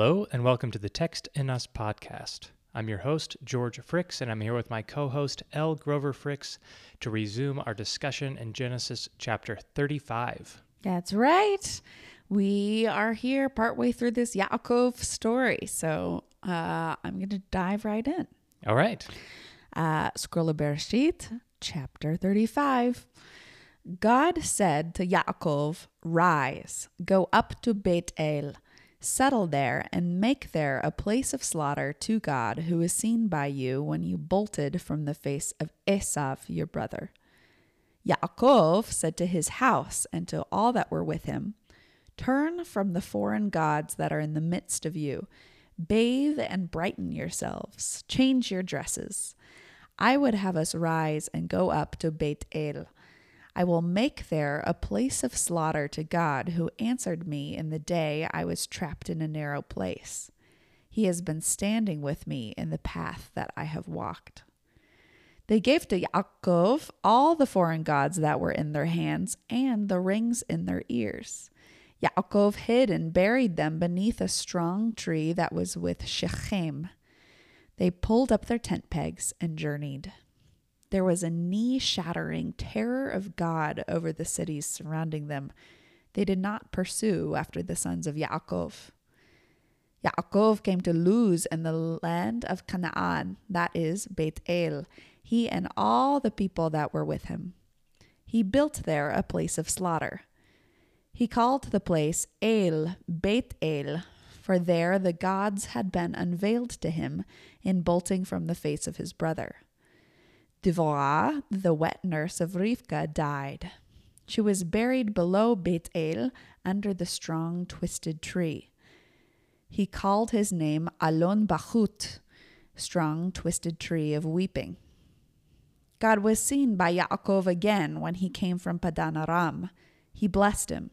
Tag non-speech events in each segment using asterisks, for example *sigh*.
Hello, and welcome to the Text in Us podcast. I'm your host, George Fricks, and I'm here with my co host, Elle Grover Fricks, to resume our discussion in Genesis chapter 35. That's right. We are here partway through this Yaakov story. So uh, I'm going to dive right in. All right. Uh, Scroll Bereshit, chapter 35. God said to Yaakov, Rise, go up to Beit El Settle there and make there a place of slaughter to God, who is seen by you when you bolted from the face of Esav, your brother. Yaakov said to his house and to all that were with him, Turn from the foreign gods that are in the midst of you. Bathe and brighten yourselves. Change your dresses. I would have us rise and go up to Beit El I will make there a place of slaughter to God, who answered me in the day I was trapped in a narrow place. He has been standing with me in the path that I have walked. They gave to Yaakov all the foreign gods that were in their hands and the rings in their ears. Yaakov hid and buried them beneath a strong tree that was with Shechem. They pulled up their tent pegs and journeyed. There was a knee shattering terror of God over the cities surrounding them. They did not pursue after the sons of Yaakov. Yaakov came to Luz in the land of Canaan, that is, Beit El, he and all the people that were with him. He built there a place of slaughter. He called the place El, Beit El, for there the gods had been unveiled to him in bolting from the face of his brother. Devorah, the wet nurse of Rivka, died. She was buried below Beit El under the strong twisted tree. He called his name Alon Bachut, strong twisted tree of weeping. God was seen by Yaakov again when he came from Padan Aram. He blessed him.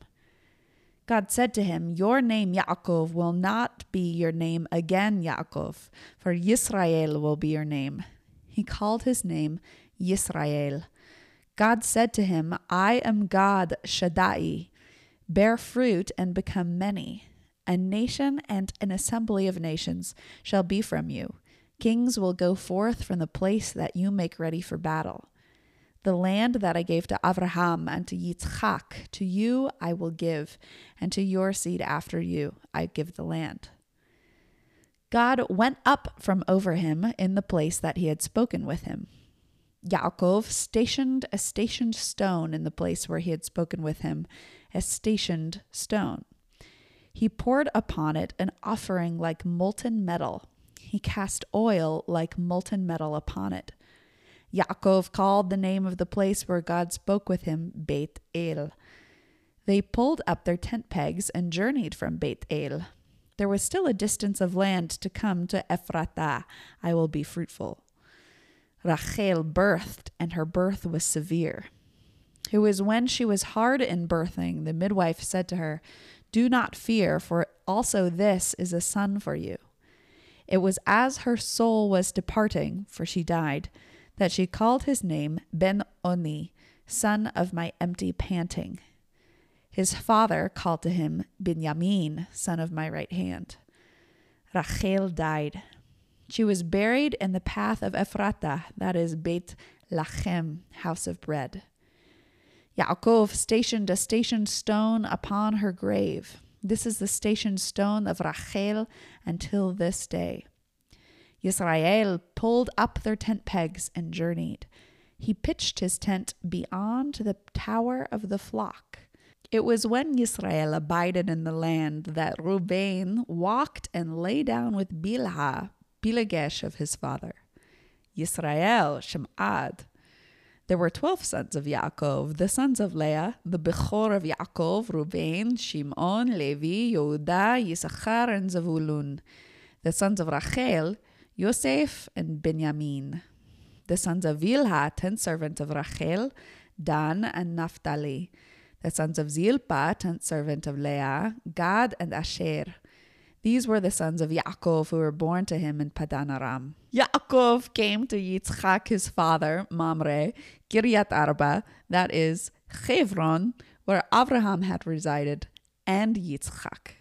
God said to him, Your name Yaakov will not be your name again, Yaakov, for Yisrael will be your name he called his name Yisrael. God said to him, I am God Shaddai. Bear fruit and become many. A nation and an assembly of nations shall be from you. Kings will go forth from the place that you make ready for battle. The land that I gave to Abraham and to Yitzchak, to you I will give, and to your seed after you I give the land. God went up from over him in the place that he had spoken with him. Yaakov stationed a stationed stone in the place where he had spoken with him, a stationed stone. He poured upon it an offering like molten metal. He cast oil like molten metal upon it. Yaakov called the name of the place where God spoke with him Beit El. They pulled up their tent pegs and journeyed from Beit El. There was still a distance of land to come to Ephratah. I will be fruitful. Rachel birthed, and her birth was severe. It was when she was hard in birthing, the midwife said to her, Do not fear, for also this is a son for you. It was as her soul was departing, for she died, that she called his name Ben Oni, son of my empty panting. His father called to him Binyamin, son of my right hand. Rachel died. She was buried in the path of Ephratah, that is Beit Lachem, house of bread. Yaakov stationed a stationed stone upon her grave. This is the stationed stone of Rachel until this day. Yisrael pulled up their tent pegs and journeyed. He pitched his tent beyond the tower of the flock. It was when Israel abided in the land that Reuben walked and lay down with Bilhah, Pilegesh of his father. Yisrael, Shemad. There were twelve sons of Yaakov, the sons of Leah, the Bechor of Yaakov, Reuben, Shimon, Levi, Yehuda, Yisachar, and Zavulun. The sons of Rachel, Yosef and Benjamin. The sons of Bilhah, ten servants of Rachel, Dan and Naphtali the sons of Zilpah, and servant of Leah, Gad and Asher. These were the sons of Yaakov who were born to him in Padan Aram. Yaakov came to Yitzchak his father, Mamre, Kiryat Arba, that is, Hebron, where Abraham had resided, and Yitzchak.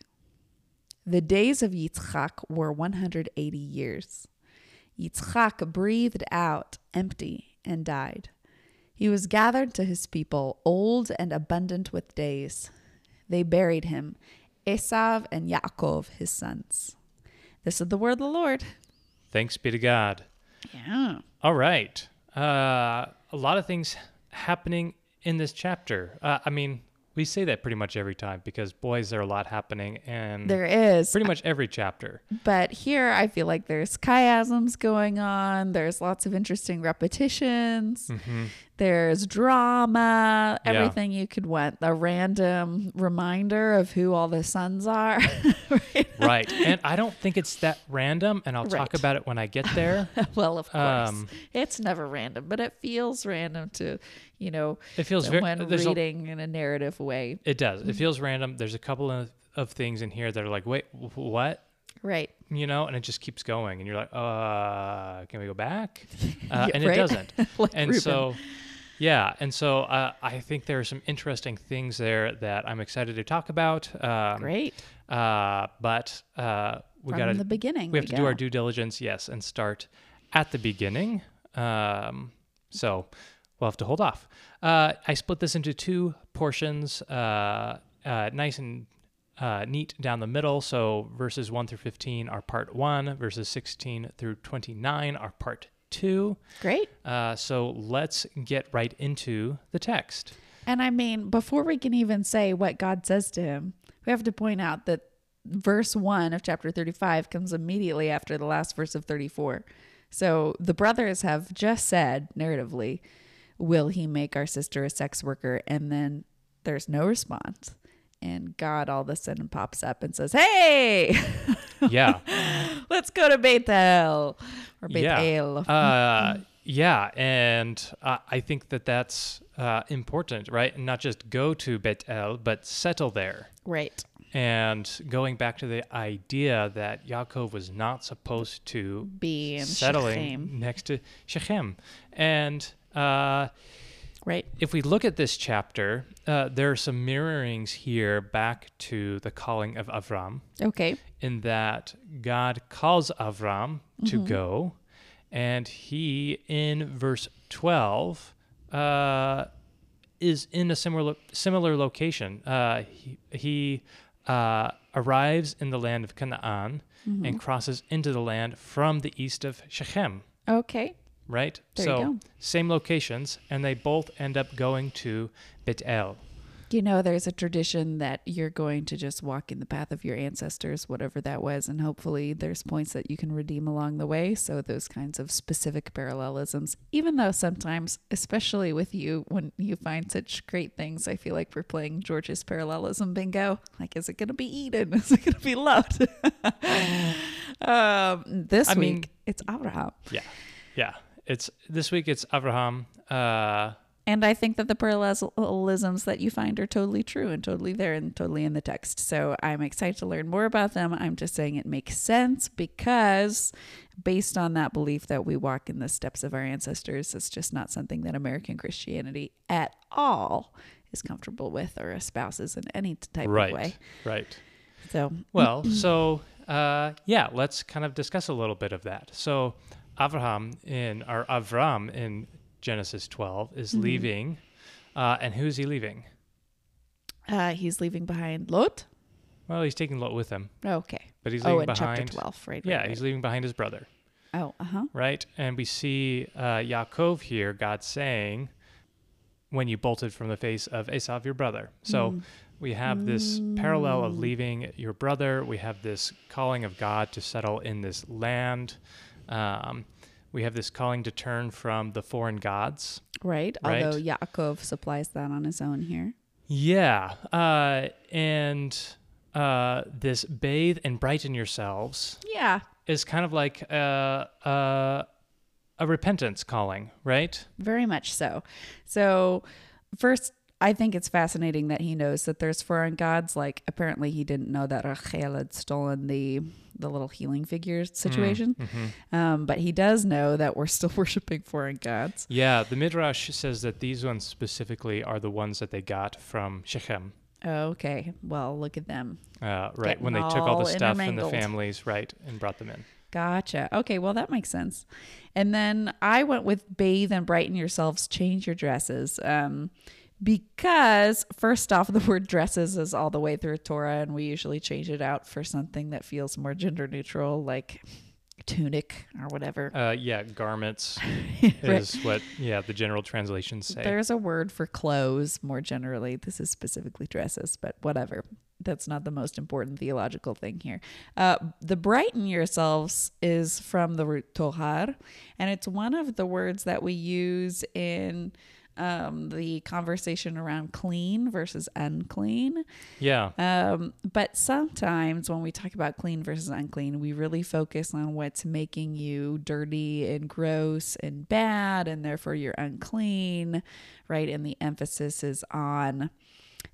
The days of Yitzchak were 180 years. Yitzchak breathed out empty and died. He was gathered to his people, old and abundant with days. They buried him, Esav and Yaakov, his sons. This is the word of the Lord. Thanks be to God. Yeah. All right. Uh, a lot of things happening in this chapter. Uh, I mean, we say that pretty much every time because boys, there are a lot happening and There is. pretty much every chapter. But here I feel like there's chiasms going on. There's lots of interesting repetitions. hmm There's drama, Yeah. everything you could want. A random reminder of who all the sons are. *laughs* Right? Right. And I don't think it's that random, and I'll talk about it when I get there. *laughs* well, of course. Um, it's never random, but it feels random to, you know, It feels very. someone There's a, reading in a narrative way. it does. It feels random. There's a couple of, of things in here that are like, wait, wh- what? Right. You know, and it just keeps going, and you're like, uh, can we go back? *laughs* Uh, Yeah, and right? it doesn't. *laughs* Like and Reuben. so yeah and so uh, i think there are some interesting things there that i'm excited to talk about um, Great. Uh, but uh, we got the beginning. we have to do our due diligence yes and start at the beginning um, so we'll have to hold off uh, i split this into two portions uh, uh, nice and uh, neat down the middle. So verses 1 through 15 are part 1, verses 16 through 29 are part 2. Great. Uh, so let's get right into the text. And I mean, before we can even say what God says to him, we have to point out that verse 1 of chapter 35 comes immediately after the last verse of 34. So the brothers have just said, narratively, Will he make our sister a sex worker? And then there's no response. And God all of a sudden pops up and says, Hey, Yeah. *laughs* let's go to Bethel or yeah. Bethel. Uh, yeah. And uh, I think that that's uh, important, right? And not just go to Bet El, but settle there. right. And going back to the idea that Yaakov was not supposed to Be settling Shechem. next to Shechem. And uh, Right. if we look at this chapter, uh, there are some mirrorings here back to the calling of Avram, Okay. in that God calls Avram to go, and he, in verse 12, uh, is in a similar similar location. Uh, he he uh, arrives in the land of Canaan and crosses into the land from the east of Shechem Okay. right? There so same locations, and they both end up going to Bet El. You know, there's a tradition that you're going to just walk in the path of your ancestors, whatever that was, and hopefully there's points that you can redeem along the way. So, those kinds of specific parallelisms, even though sometimes, especially with you, when you find such great things, I feel like we're playing George's parallelism bingo. Like, is it going to be Eden? *laughs* Is it going to be Lot? *laughs* um, this I week, mean- it's Abraham. Yeah, yeah. It's this week. It's Abraham. Uh, And I think that the parallelisms that you find are totally true and totally there and totally in the text. So I'm excited to learn more about them. I'm just saying it makes sense because, based on that belief that we walk in the steps of our ancestors, it's just not something that American Christianity at all is comfortable with or espouses in any type right, of way. right. So, Well, so uh, yeah, let's kind of discuss a little bit of that. So Abraham in or Avram in Genesis 12 is Mm-hmm. leaving, uh, and who's he leaving? uh, he's leaving behind Lot. Well, he's taking Lot with him, Okay. but he's Oh, leaving in behind. chapter 12, right? Yeah, right, he's right. leaving behind his brother. Oh, uh huh. right? And we see uh, Yaakov here, God saying, when you bolted from the face of Esau, your brother. So Mm. we have this parallel of leaving your brother. We have this calling of God to settle in this land. Um, we have this calling to turn from the foreign gods. Right. Right. Although Yaakov supplies that on his own here. Yeah. Uh, and uh, this bathe and brighten yourselves Yeah. is kind of like a, a, a repentance calling, right? Very much so. So, first, I think it's fascinating that he knows that there's foreign gods. Like, apparently, he didn't know that Rachel had stolen the the little healing figures situation. Mhm. Um, but he does know that we're still *laughs* worshiping foreign gods. Yeah, the Midrash says that these ones specifically are the ones that they got from Shechem. Okay. Well, look at them. Uh, right Getting when they took all all the stuff and the families, right, and brought them in. Gotcha. Okay, well that makes sense. And then I went with bathe and brighten yourselves, change your dresses. Um because first off *laughs* the word dresses is all the way through Torah and we usually change it out for something that feels more gender neutral like tunic or whatever. Uh, yeah, garments *laughs* Right. is what yeah the general translations say. There's a word for clothes more generally. This is specifically dresses, but whatever. That's not the most important theological thing here. Uh, the brighten yourselves is from the root tohar, and it's one of the words that we use in um, the conversation around clean versus unclean. yeah, Um, but sometimes when we talk about clean versus unclean, we really focus on what's making you dirty and gross and bad, and therefore you're unclean, right? And the emphasis is on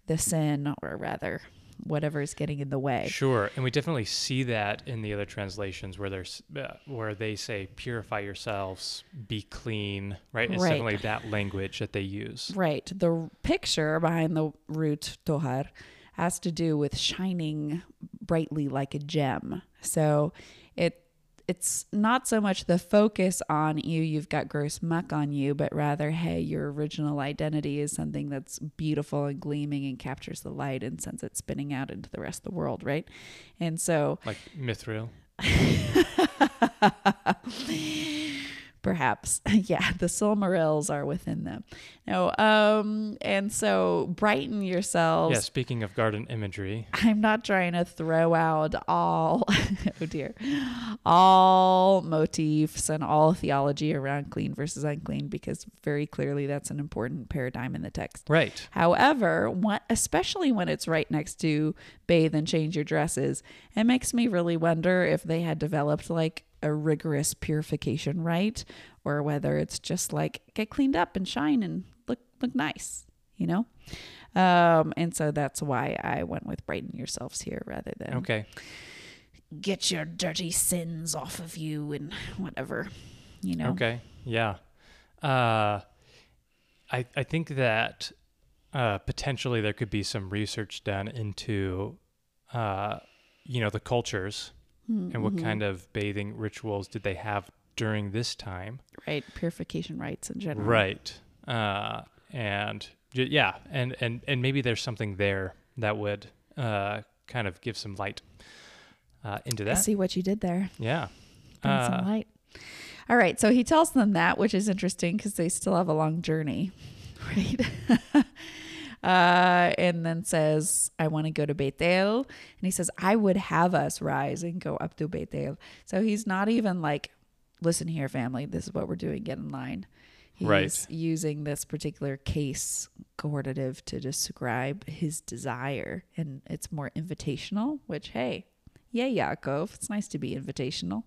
the sin, or rather, whatever is getting in the way. sure, and we definitely see that in the other translations where there's uh, where they say purify yourselves, be clean, right? It's Right. definitely that language that they use. Right. The picture behind the root tohar has to do with shining brightly like a gem. So it it's not so much the focus on you you've got gross muck on you but rather hey your original identity is something that's beautiful and gleaming and captures the light and sends it spinning out into the rest of the world right and so Like mithril. *laughs* perhaps *laughs* yeah the silmarils are within them. No um and so brighten yourselves. Yeah, speaking of garden imagery, *laughs* i'm not trying to throw out all *laughs* oh dear all motifs and all theology around clean versus unclean because very clearly that's an important paradigm in the text. Right? However, what, especially when it's right next to bathe and change your dresses, it makes me really wonder if they had developed like a rigorous purification rite or whether it's just like get cleaned up and shine and look look nice, you know? Um, and so that's why I went with brighten yourselves here rather than Okay, get your dirty sins off of you and whatever, you know? okay, yeah. Uh, I I think that uh, potentially there could be some research done into, uh, you know, the cultures and what kind of bathing rituals did they have during this time, Right. Purification rites in general. right? Uh, and yeah, and and and maybe there's something there that would uh, kind of give some light uh, into I that. see what you did there. Yeah. Bring some Uh, light. All right, so he tells them that, which is interesting because they still have a long journey, *laughs* right? *laughs* uh, and then says, "I want to go to Bethel," and he says, "I would have us rise and go up to Bethel." So he's not even like, "Listen here, family, this is what we're doing. Get in line." He's Right. using this particular case cohortative to describe his desire, and it's more invitational. Which, hey, yeah, Yaakov, it's nice to be invitational.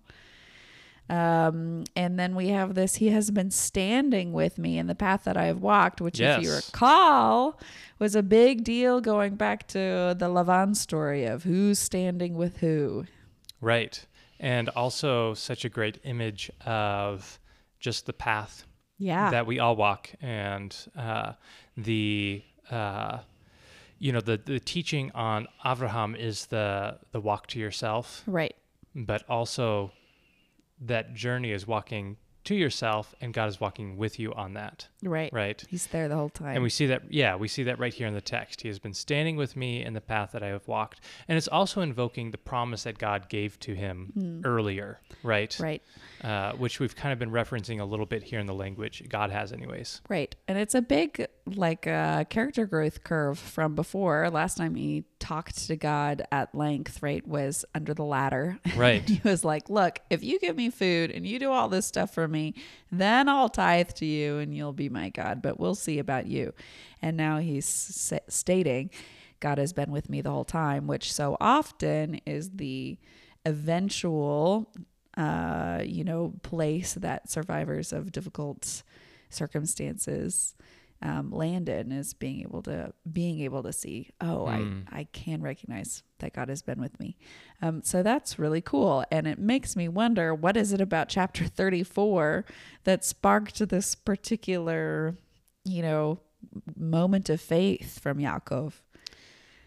Um, and then we have this He has been standing with me in the path that I have walked, which, if you recall, was a big deal going back to the Lavan story of who's standing with who. Right. And also such a great image of just the path Yeah. that we all walk and uh, the uh, you know the the teaching on Avraham is the the walk to yourself, right. but also that journey is walking to yourself and God is walking with you on that. Right. Right. He's there the whole time. And we see that, yeah, we see that right here in the text. He has been standing with me in the path that I have walked. And it's also invoking the promise that God gave to him earlier, right? Right. Uh, which we've kind of been referencing a little bit here in the language. God has, anyways. Right. And it's a big, like, a character growth curve from before. Last time he talked to God at length, right, was under the ladder. *laughs* Right. he was like, Look, if you give me food and you do all this stuff for me, then I'll tithe to you and you'll be my God. But we'll see about you. And now he's s- stating, God has been with me the whole time, which so often is the eventual, uh, you know, place that survivors of difficult circumstances um, land in is being able to being able to see oh Hmm. I, I can recognize that god has been with me. Um, so that's really cool. And it makes me wonder what is it about chapter *laughs* 34 that sparked this particular you know moment of faith from yaakov?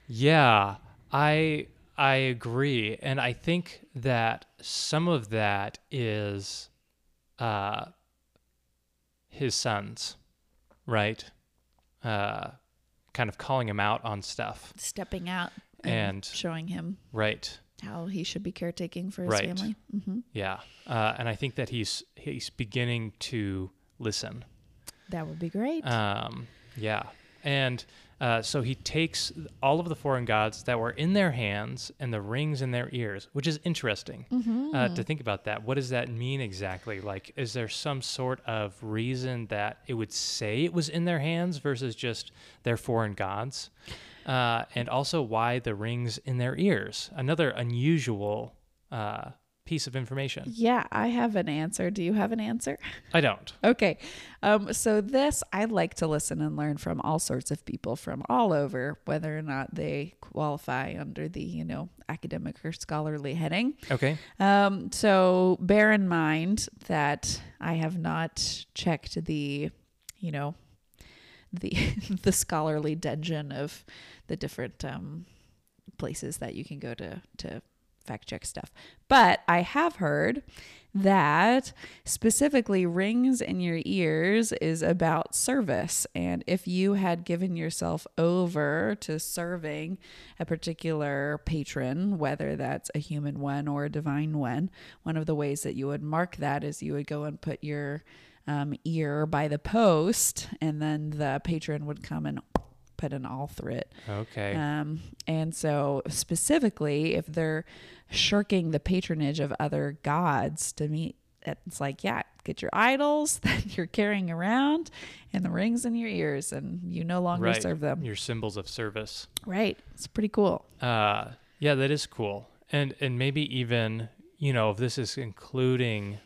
Yeah, I I agree, and I think that some of that is uh, his sons, right? Uh, kind of calling him out on stuff, Stepping out And- showing him right? how he should be caretaking for his Right. family. hmm Yeah, uh, and I think that he's he's beginning to listen. That would be great. Um, yeah, and uh, so he takes all of the foreign gods that were in their hands and the rings in their ears, which is interesting Mm-hmm. uh, to think about. That what does that mean exactly? Like, is there some sort of reason that it would say it was in their hands versus just their foreign gods? Uh, and also, why the rings in their ears? Another unusual uh, piece of information. yeah, I have an answer. Do you have an answer? *laughs* I don't. Okay. Um, so this I like to listen and learn from all sorts of people from all over, whether or not they qualify under the, you know, academic or scholarly heading. Okay. Um, so bear in mind that I have not checked the, you know, the *laughs* the scholarly dungeon of the different um, places that you can go to to fact check stuff. But I have heard that specifically rings in your ears is about service and if you had given yourself over to serving a particular patron whether that's a human one or a divine one one of the ways that you would mark that is you would go and put your um, ear by the post and then the patron would come and put an awl through it Okay. um, and so, specifically, if they're shirking the patronage of other gods, to me, it's like, yeah, get your idols *laughs* that you're carrying around and the rings in your ears, and you no longer right. serve them. Your symbols of service. Right. It's pretty cool. Uh, yeah, that is cool. And and maybe even you know if this is including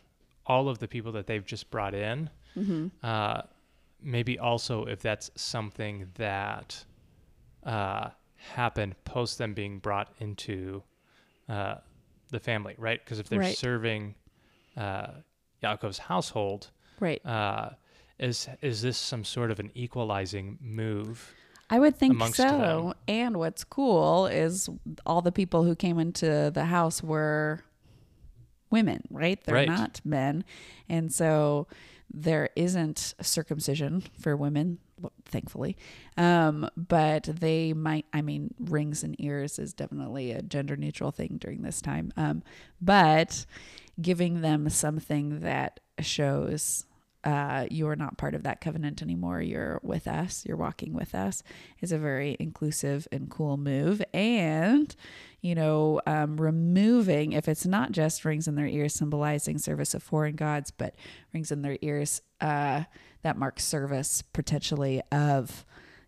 all of the people that they've just brought in, uh, maybe also if that's something that uh, happened post them being brought into uh, the family, right? Because if they're Right. serving uh, Yaakov's household, Right. uh, is is this some sort of an equalizing move? I would think so. them. And what's cool is all the people who came into the house were women, right? They're Right. not men. And so there isn't circumcision for women, thankfully. Um, but they might, I mean, rings and ears is definitely a gender neutral thing during this time. Um, but giving them something that shows uh, you're not part of that covenant anymore. You're with us. You're walking with us is a very inclusive and cool move. And, you know, um, removing, if it's not just rings in their ears symbolizing service of foreign gods, but rings in their ears uh, that mark service potentially of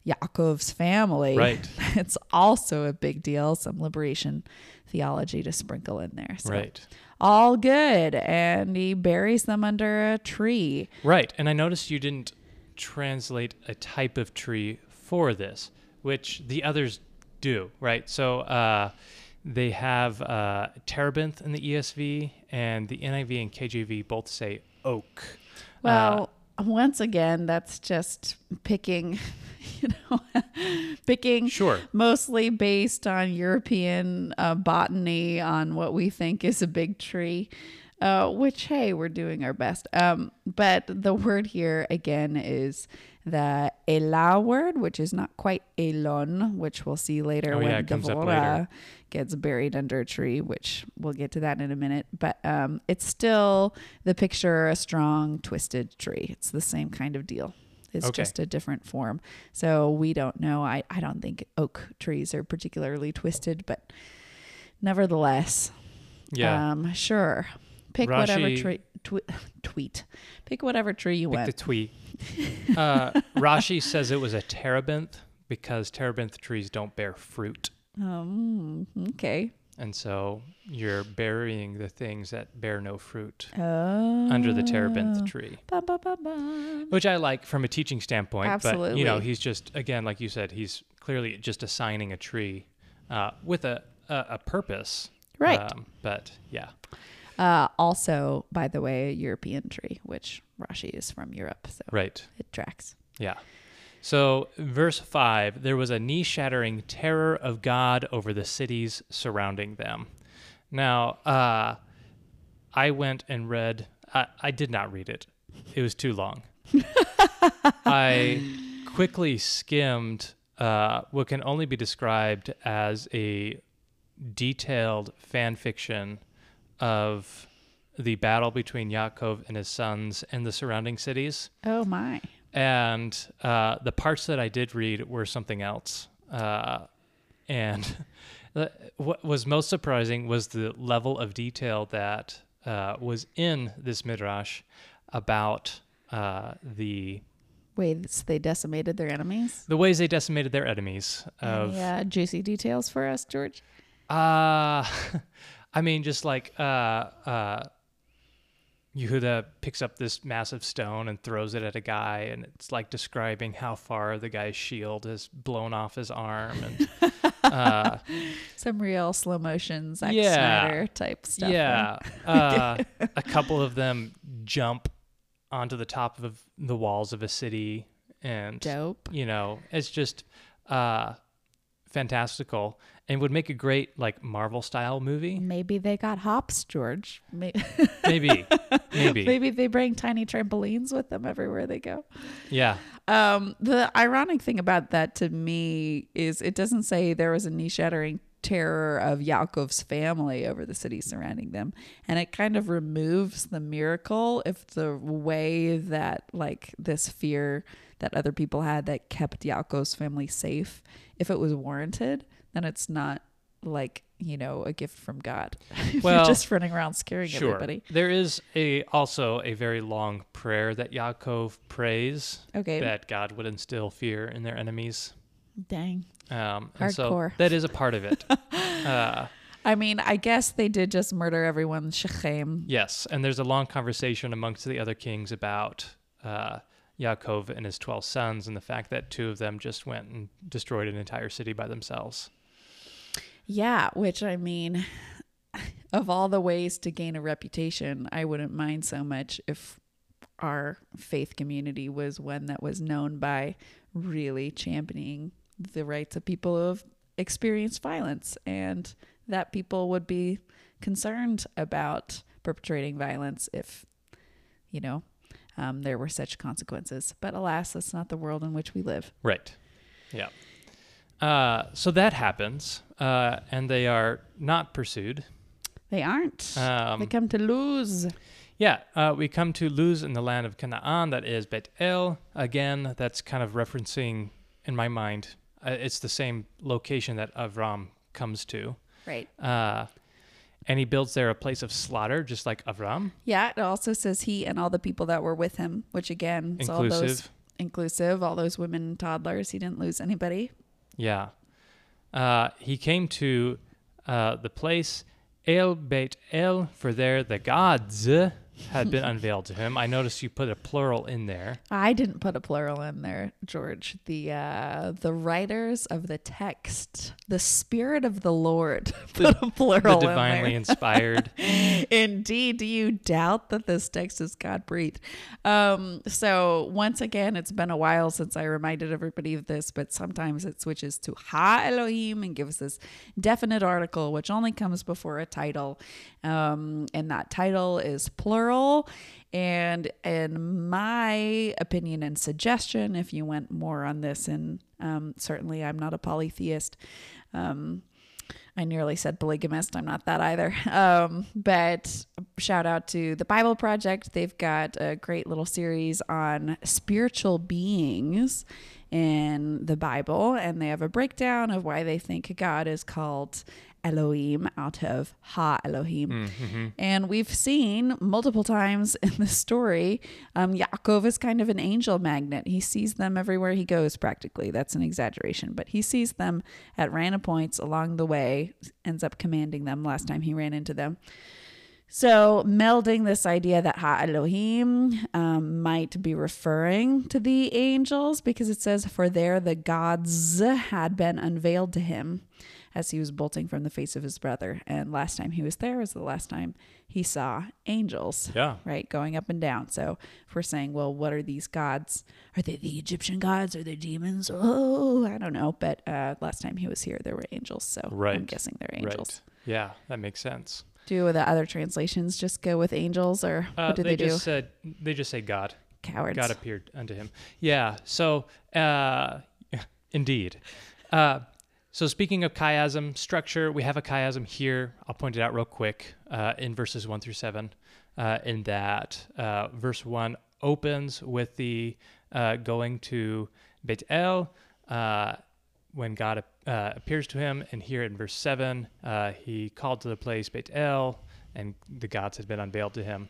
Yaakov's family. Right. *laughs* It's also a big deal. Some liberation theology to sprinkle in there. So Right. all good. And he buries them under a tree. Right. And I noticed you didn't translate a type of tree for this, which the others do, right? So uh, they have uh, terebinth in the ESV, and the NIV and KJV both say oak. Uh, Well, once again, that's just picking, *laughs* you know, picking sure. mostly based on European uh, botany on what we think is a big tree. Uh, which hey, we're doing our best. Um, but the *laughs* word here again is the Elah word, which is not quite Elon, which we'll see later Oh, when yeah, it Devorah gets buried under a tree, which we'll get to that in a minute. But um, it's still the picture a strong, twisted tree. It's the same kind of deal. It's Okay. just a different form. So we don't know. I, I don't think oak trees are particularly twisted, but nevertheless, Yeah. um, sure. Pick whatever tree, twi- *laughs* tweet. Pick whatever tree you Pick want. the tweet. *laughs* Uh, Rashi says it was a terebinth because terebinth trees don't bear fruit. um, okay. And so you're burying the things that bear no fruit Oh. under the terebinth tree. Ba, ba, ba, which I like from a teaching standpoint. But you know, he's just again, like you said, he's clearly just assigning a tree uh, with a, a a purpose. Right. Um, but yeah, Uh, also, by the way, a European tree, which Rashi is from Europe, so right. it tracks. Yeah. So, verse 5 there was a knee shattering terror of God over the cities surrounding them. Now, uh, I went and read, I, I did not read it, it was too long. *laughs* I quickly skimmed uh, what can only be described as a detailed fan fiction of the battle between Yaakov and his sons and the surrounding cities. Oh my. And uh, the parts that I did read were something else. Uh, and *laughs* what was most surprising was the level of detail that uh, was in this midrash about uh, the Ways they decimated their enemies. the ways they decimated their enemies. Of Any uh, juicy details for us, George? Uh *laughs* I mean just like uh uh Yehuda picks up this massive stone and throws it at a guy and it's like describing how far the guy's shield has blown off his arm and *laughs* uh Some real slow motion Zack Yeah. Snyder type stuff. yeah uh a couple of them jump onto the top of the walls of a city and Dope. you know it's just uh fantastical and would make a great like Marvel style movie Maybe they got hops, George. May- *laughs* maybe maybe Maybe they bring tiny trampolines with them everywhere they go. yeah Um, the ironic thing about that to me is it doesn't say there was a knee shattering terror of Yaakov's family over the city surrounding them. And it kind of removes the miracle if the way that, like, this fear that other people had that kept Yaakov's family safe, if it was warranted, then it's not like, you know, a gift from God. *laughs* Well, you're just running around scaring Sure. everybody. There is a also a very long prayer that Yaakov prays Okay. that God would instill fear in their enemies. Dang. Um, and so Hardcore. that is a part of it. *laughs* uh, I mean, I guess they did just murder everyone Shechem. yes, and there's a long conversation amongst the other kings about uh, Yaakov and his twelve sons, and the fact that two of them just went and destroyed an entire city by themselves. Yeah, which I mean, *sighs* of all the ways to gain a reputation, I wouldn't mind so much if our faith community was one that was known by really championing the rights of people who have experienced violence and that people would be concerned about perpetrating violence if, you know, um, there were such consequences. But alas, that's not the world in which we live. Right. Yeah. Uh, so that happens, uh, and they are not pursued. They aren't. Um, they come to Luz. Yeah, uh, we come to Luz in the land of Canaan, that is Bet El. Again, that's kind of referencing, in my mind, uh, it's the same location that Avram comes to. Right. Uh, and he builds there a place of slaughter, just like Avram, Yeah, it also says he and all the people that were with him, which again, is all those inclusive. inclusive, all those women and toddlers. He didn't lose anybody. Yeah. Uh, he came to uh, the place El Beit El, for there the gods had been *laughs* unveiled to him. I noticed you put a plural in there. I didn't put a plural in there, George. The uh the writers of the text, the spirit of the Lord *laughs* put a plural The in divinely there. inspired. *laughs* Indeed, do you doubt that this text is God breathed? Um, so once again, it's been a while since I reminded everybody of this, but sometimes it switches to Ha Elohim and gives this definite article, which only comes before a title, um, and that title is plural. And in my opinion and suggestion, if you went more on this, and um, certainly I'm not a polytheist. Um, I nearly said polygamist. I'm not that either. *laughs* Um, but shout out to the Bible Project. They've got a great little series on spiritual beings in the Bible, and they have a breakdown of why they think God is called Elohim out of Ha Elohim. And we've seen multiple times in the story, um, Yaakov is kind of an angel magnet. He sees them everywhere he goes, practically. That's an exaggeration, but he sees them at random points along the way, ends up commanding them last time he ran into them. So, melding this idea that Ha Elohim um, might be referring to the angels because it says, For there the gods had been unveiled to him. As he was bolting from the face of his brother. And last time he was there was the last time he saw angels. Yeah. Right, going up and down. So if we're saying, well, what are these gods? Are they the Egyptian gods? Are they demons? Oh, I don't know. But uh, last time he was here, there were angels. So right. I'm guessing they're angels. Right. Yeah, that makes sense. Do the other translations just go with angels, or Uh, what do they, do? just said they just say God. Cowards. God appeared unto him. Yeah. So, uh, *laughs* indeed. Uh, so speaking of chiasm structure, we have a chiasm here. I'll point it out real quick uh, in verses one through seven. Uh, in that uh, verse one opens with the uh, going to Beit El uh, when God uh, appears to him, and here in verse seven, he called to the place Beit El, and the gods had been unveiled to him.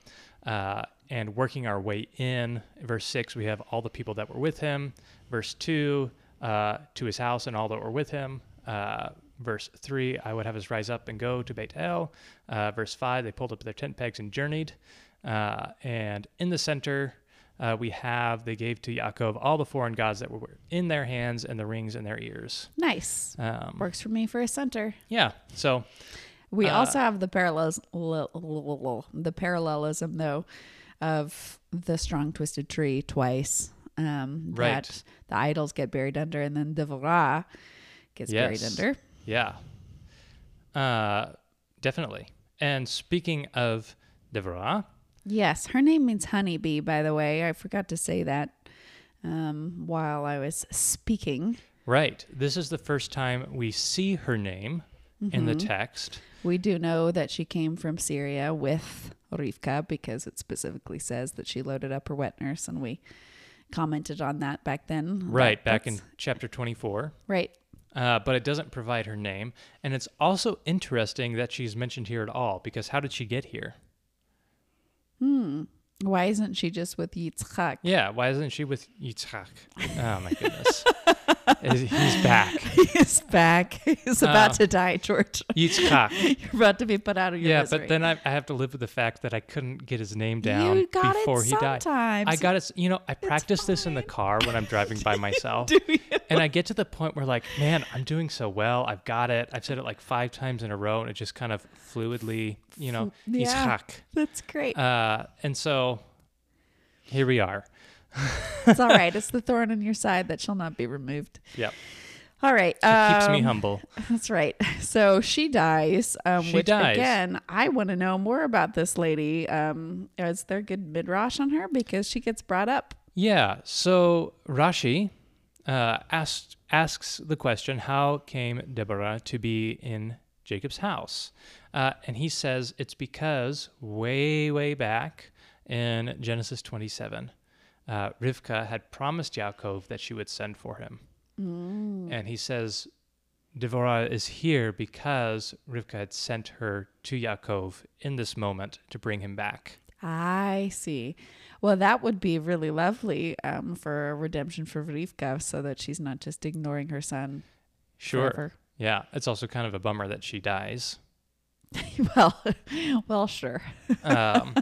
And working our way in, verse six, we have all the people that were with him. Verse two, uh, to his house and all that were with him. Uh, verse 3, I would have us rise up and go to Beit El. Uh, verse 5, they pulled up their tent pegs and journeyed. Uh, and in the center, uh, we have they gave to Yaakov all the foreign gods that were in their hands and the rings in their ears. Nice. Um, Works for me for a center. yeah, so We Uh, also have the parallels, the parallelism though, of the strong twisted tree twice. Um, Right. That the idols get buried under, and then Devorah gets buried Yes. under. yeah, uh, definitely. And speaking of Devorah, Yes, her name means honeybee. By the way, I forgot to say that um, while I was speaking. right, this is the first time we see her name in the text. We do know that she came from Syria with Rivka because it specifically says that she loaded up her wet nurse, and we commented on that back then. Right, That- back in chapter 24. right. Uh, but it doesn't provide her name. And it's also interesting that she's mentioned here at all because how did she get here? Hmm. Why isn't she just with Yitzchak? Yeah, why isn't she with Yitzhak? Oh my goodness. *laughs* *laughs* He's back. He's back. He's about Uh, to die, George. Yitzhak. *laughs* You're about to be put out of your Yeah, misery. but then I, I have to live with the fact that I couldn't get his name down you got before it he died. sometimes. I got it. You know, I practice this in the car when I'm driving by *laughs* myself. And I get to the point where, like, man, I'm doing so well. I've got it. I've said it like five times in a row, and it just kind of fluidly, you know, Yeah. Yitzhak. That's great. Uh, and so here we are. It's all right. It's the thorn in your side that shall not be removed. Yep. All right. It keeps me um, humble. *laughs* That's right. So she dies. Um, She which dies. again, I want to know more about this lady. Um, is there good midrash on her because she gets brought up? Yeah. So Rashi uh, asked, asks the question How came Deborah to be in Jacob's house? Uh, and he says it's because way, way back in Genesis 27, uh, Rivka had promised Yaakov that she would send for him. And he says, Devorah is here because Rivka had sent her to Yaakov in this moment to bring him back. I see. Well, that would be really lovely um, for redemption for Rivka so that she's not just ignoring her son Sure. forever. Yeah. It's also kind of a bummer that she dies. *laughs* well, *laughs* well, sure. um,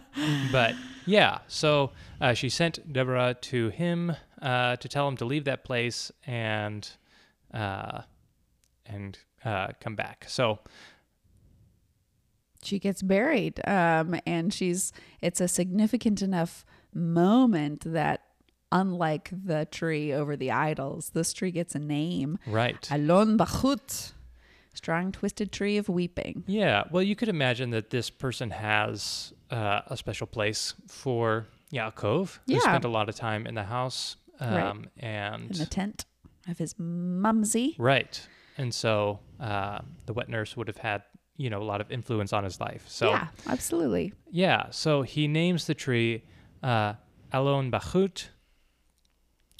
but yeah, so uh, she sent Deborah to him uh, to tell him to leave that place and uh, and uh, come back. So she gets buried um, and she's it's a significant enough moment that unlike the tree over the idols this tree gets a name. Right, alon bachut strong twisted tree of weeping yeah. Well, you could imagine that this person has uh, a special place for Yaakov, who Yeah. spent a lot of time in the house, um, Right. and in the tent of his mumsy right, and so uh, the wet nurse would have had you know a lot of influence on his life. So yeah absolutely Yeah, so he names the tree uh, Alon Bachut,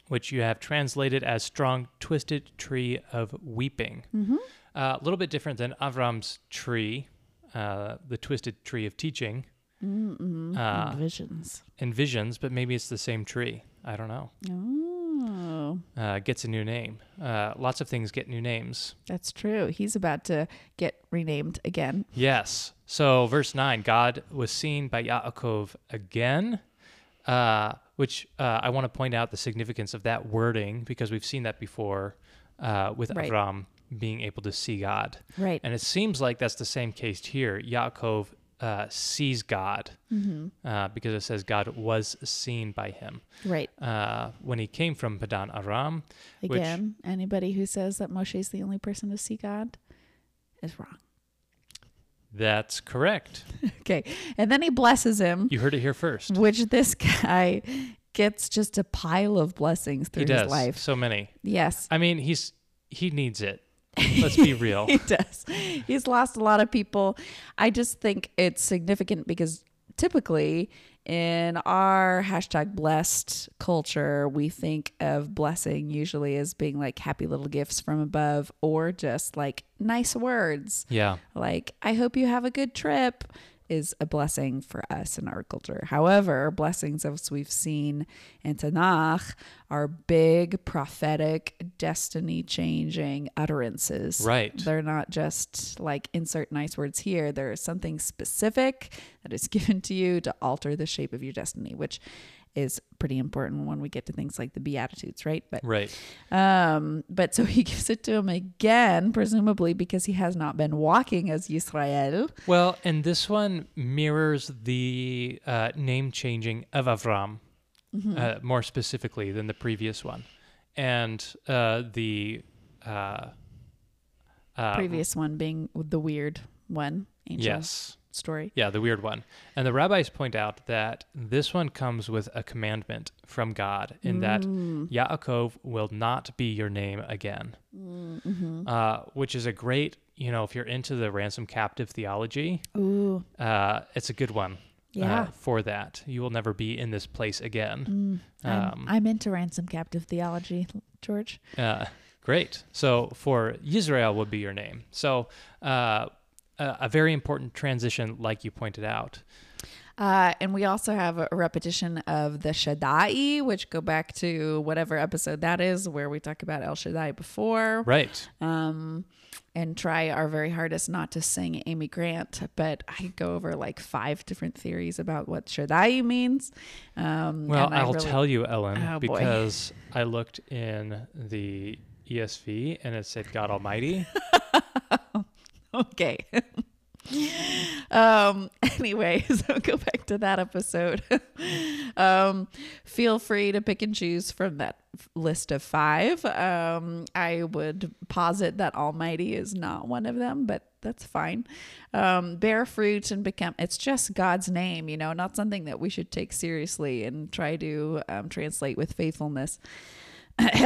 which you have translated as strong twisted tree of weeping. mm-hmm. Uh, a little bit different than Avram's tree, uh, the twisted tree of teaching Mm-mm. Uh, visions and visions, but maybe it's the same tree. I don't know. oh Uh, gets a new name. Uh, lots of things get new names. that's true he's about to get renamed again Yes. So, verse 9 God was seen by Yaakov again, uh, which uh, I want to point out the significance of that wording because we've seen that before uh, with Right. Avram being able to see God. Right. And it seems like that's the same case here. Yaakov uh, sees God Mm-hmm. uh, because it says God was seen by him Right. uh, when he came from Padan Aram. Which- Again, anybody who says that Moshe is the only person to see God is wrong. That's correct. *laughs* Okay. And then he blesses him, You heard it here first. which this *laughs* guy gets just a pile of blessings through He does his life. so many. Yes. I mean, he's he needs it. Let's be real. *laughs* he does. He's lost a lot of people. I just think it's significant because typically in our hashtag blessed culture, we think of blessing usually as being like happy little gifts from above or just like nice words. Yeah. Like, I hope you have a good trip is a blessing for us in our culture. However, blessings, as we've seen in Tanakh, are big, prophetic, destiny changing utterances. Right. They're not just like insert nice words here. There is something specific that is *laughs* given to you to alter the shape of your destiny, which is pretty important when we get to things like the Beatitudes, right? But Right. um, but so *laughs* he gives it to him again, presumably because he has not been walking as Yisrael. Well, and this one mirrors the uh, name changing of Avram, Mm-hmm. uh, more specifically than the previous one, and uh, the uh, uh, Previous one being the weird one, angel Yes. Story. Yeah, the weird one. And the rabbis point out that this one comes with a commandment from God in that Mm. Yaakov will not be your name again, Mm-hmm. uh, which is a great, you know, if you're into the ransom captive theology, Ooh, uh, it's a good one yeah. uh, for that. You will never be in this place again. Mm, I'm, Um, I'm into ransom captive theology, George. Uh, great. So for Israel would be your name. So uh, a, a very important transition, like you pointed out. Uh, and we also have a repetition of the Shaddai, which go back to whatever episode that is, where we talk about El Shaddai before. Right. um, and try our very hardest not to sing Amy Grant, but I go over like five different theories about what Shaddai means. Um, Well, I'll really- tell you, Ellen, Oh, boy. because I looked in the ESV and it said God Almighty. *laughs* *laughs* Okay. *laughs* um anyway so *laughs* go back to that episode. Um feel free to pick and choose from that list of five. Um i would posit that almighty is not one of them but that's fine. Um bear fruit and become it's just god's name you know not something that we should take seriously and try to um, translate with faithfulness *clears throat*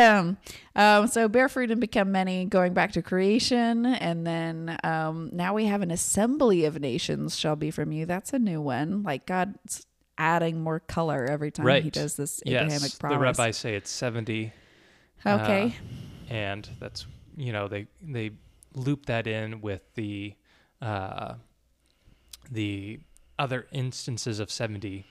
um, so bear fruit and become many, going back to creation, and then um, now we have an assembly of nations shall be from you. That's a new one. Like God's adding more color every time Right. He does this Abrahamic yes. The promise. rabbis say it's 70. okay, And that's, you know, they, they loop that in with the, uh, the other instances of 70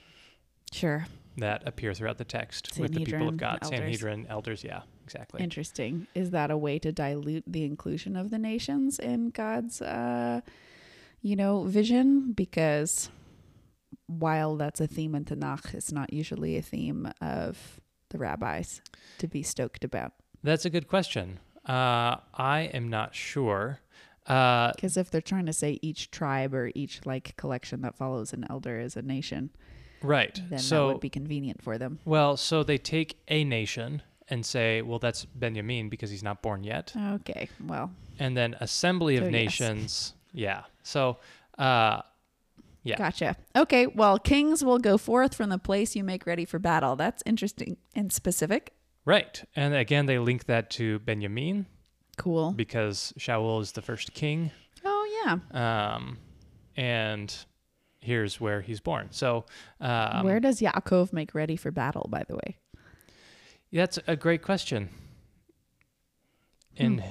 sure, that appear throughout the text with the people of God. elders. Sanhedrin, elders. Yeah, exactly. interesting. Is that a way to dilute the inclusion of the nations in God's, uh, you know, vision? Because while that's a theme in Tanakh, it's not usually a theme of the rabbis to be stoked about. That's a good question. Uh, I am not sure. Uh, Because if they're trying to say each tribe or each like collection that follows an elder is a nation, right. then so, that would be convenient for them. well, so they take a nation and say, well, that's Benjamin because he's not born yet. Okay, well, And then assembly of So, yes. nations. *laughs* Yeah. So, uh, Yeah. gotcha. Okay, well, kings will go forth from the place you make ready for battle. That's interesting and specific. right. And again, they link that to Benjamin Cool. because Shaul is the first king. Oh yeah. Um, and here's where he's born. So, um, Where does Yaakov make ready for battle? By the way. that's a great question. And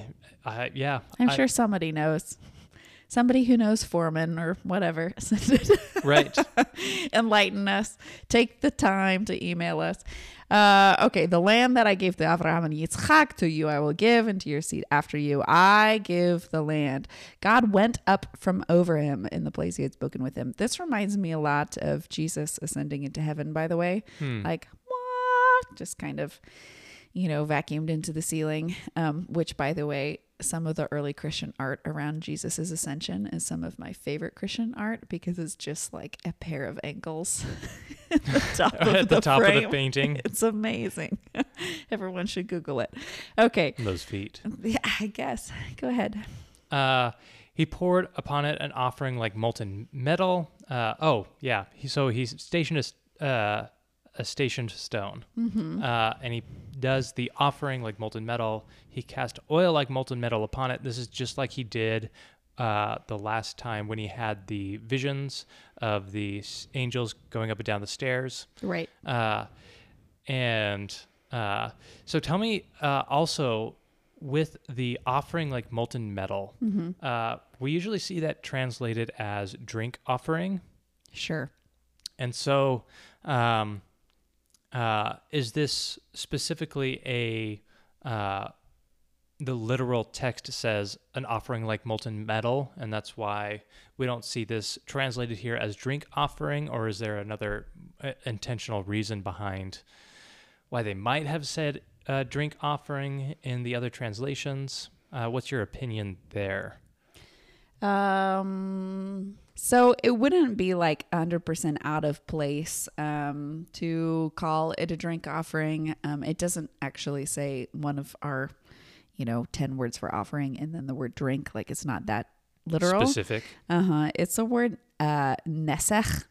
I, yeah, Hmm. I'm I- sure somebody knows. Somebody who knows Foreman or whatever. *laughs* right. *laughs* Enlighten us. Take the time to email us. Uh, okay, the land that I gave to Abraham and Yitzchak to you, I will give, and to your seed after you, I give the land. God went up from over him in the place he had spoken with him. This reminds me a lot of Jesus ascending into heaven, by the way. Hmm. Like, what? Just kind of, you know, vacuumed into the ceiling. Um, which, by the way, some of the early Christian art around Jesus's ascension is some of my favorite Christian art because it's just like a pair of ankles *laughs* at the *laughs* top, of, the the top of the painting. *laughs* It's amazing. Everyone should Google it. Okay. Those feet. Yeah, I guess. Go ahead. Uh, he poured upon it an offering like molten metal. Uh, oh, yeah. He, so he stationed a, s- uh, a stationed stone. Mm-hmm. Uh, and he does the offering like molten metal. He cast oil like molten metal upon it. This is just like he did uh, the last time when he had the visions of the angels going up and down the stairs. Right. Uh, and uh, so tell me uh, also with the offering like molten metal, Mm-hmm. uh, we usually see that translated as drink offering. Sure. And so um, uh, is this specifically a. Uh, the literal text says an offering like molten metal, and that's why we don't see this translated here as drink offering, or is there another uh, intentional reason behind why they might have said uh, drink offering in the other translations? Uh, what's your opinion there? Um, so it wouldn't be like 100% out of place um, to call it a drink offering. Um, it doesn't actually say one of our, you know, 10 words for offering and then the word drink. Like it's not that literal. Specific. Uh huh. It's a word uh, nesech.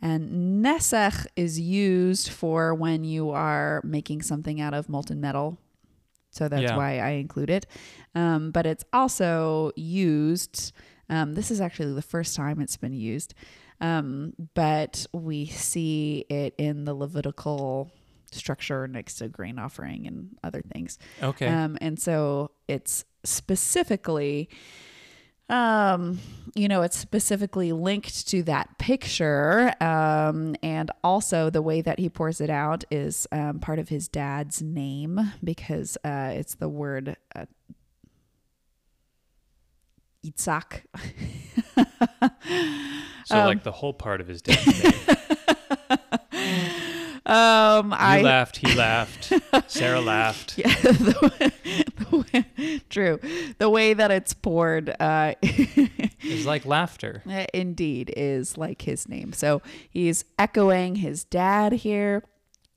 And nesech is used for when you are making something out of molten metal. So that's Yeah. why I include it. Um, but it's also used. Um, this is actually the first time it's been used. Um, but we see it in the Levitical structure next to grain offering and other things. Okay. Um, and so it's specifically, um, you know, it's specifically linked to that picture. Um, and also the way that he pours it out is um, part of his dad's name because uh, it's the word uh, Yitzhak. *laughs* so, um, like the whole part of his dad's name. *laughs* um, You I laughed, he laughed, Sarah *laughs* laughed. Yeah, the way, the way, true. The way that it's poured, uh, It's like laughter. indeed, is like his name. So he's echoing his dad here,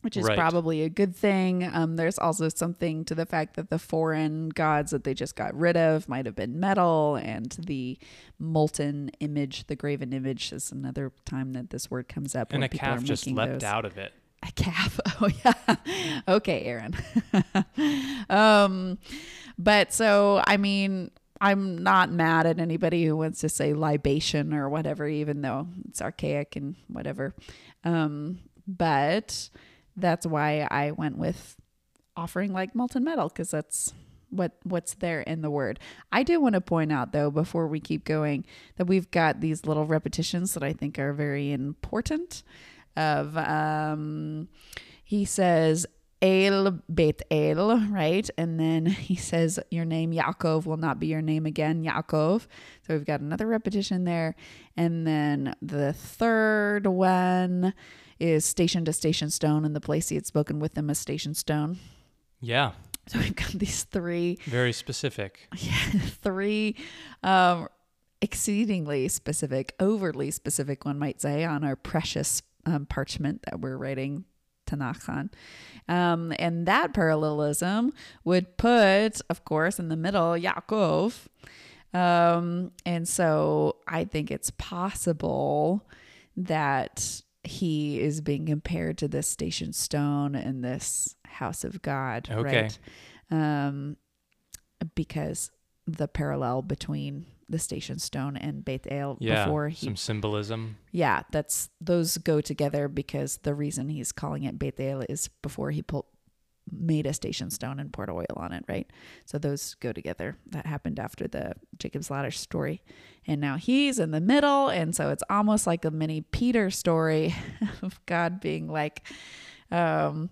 which is Right. probably a good thing. Um, there's also something to the fact that the foreign gods that they just got rid of might have been metal, and the molten image, the graven image, is another time that this word comes up. And a calf just leapt those. out of it. A calf. *laughs* Oh yeah. okay, Aaron. *laughs* um but so I mean I'm not mad at anybody who wants to say libation or whatever, even though it's archaic and whatever. Um, but that's why I went with offering like molten metal because that's what what's there in the word. I do want to point out though before we keep going that we've got these little repetitions that I think are very important of um he says El Bet El, right? And then he says, Your name, Yaakov, will not be your name again, Yaakov. So we've got another repetition there. And then the third one is station to station stone, and the place he had spoken with them as station stone. Yeah, So we've got these three very specific. yeah, *laughs* three um, exceedingly specific, overly specific, one might say, on our precious um, parchment that we're writing Tanakh on. Um, and that parallelism would put, of course, in the middle Yaakov. Um, and so I think it's possible that he is being compared to this station stone and this house of God, Okay. right? Um, because the parallel between the station stone and Beit El Yeah, before he some symbolism. yeah, that's those go together because the reason he's calling it Beit El is before he pulled made a station stone and poured oil on it, right? So those go together. That happened after the Jacob's ladder story. And now he's in the middle, and so it's almost like a mini Peter story *laughs* of God being like um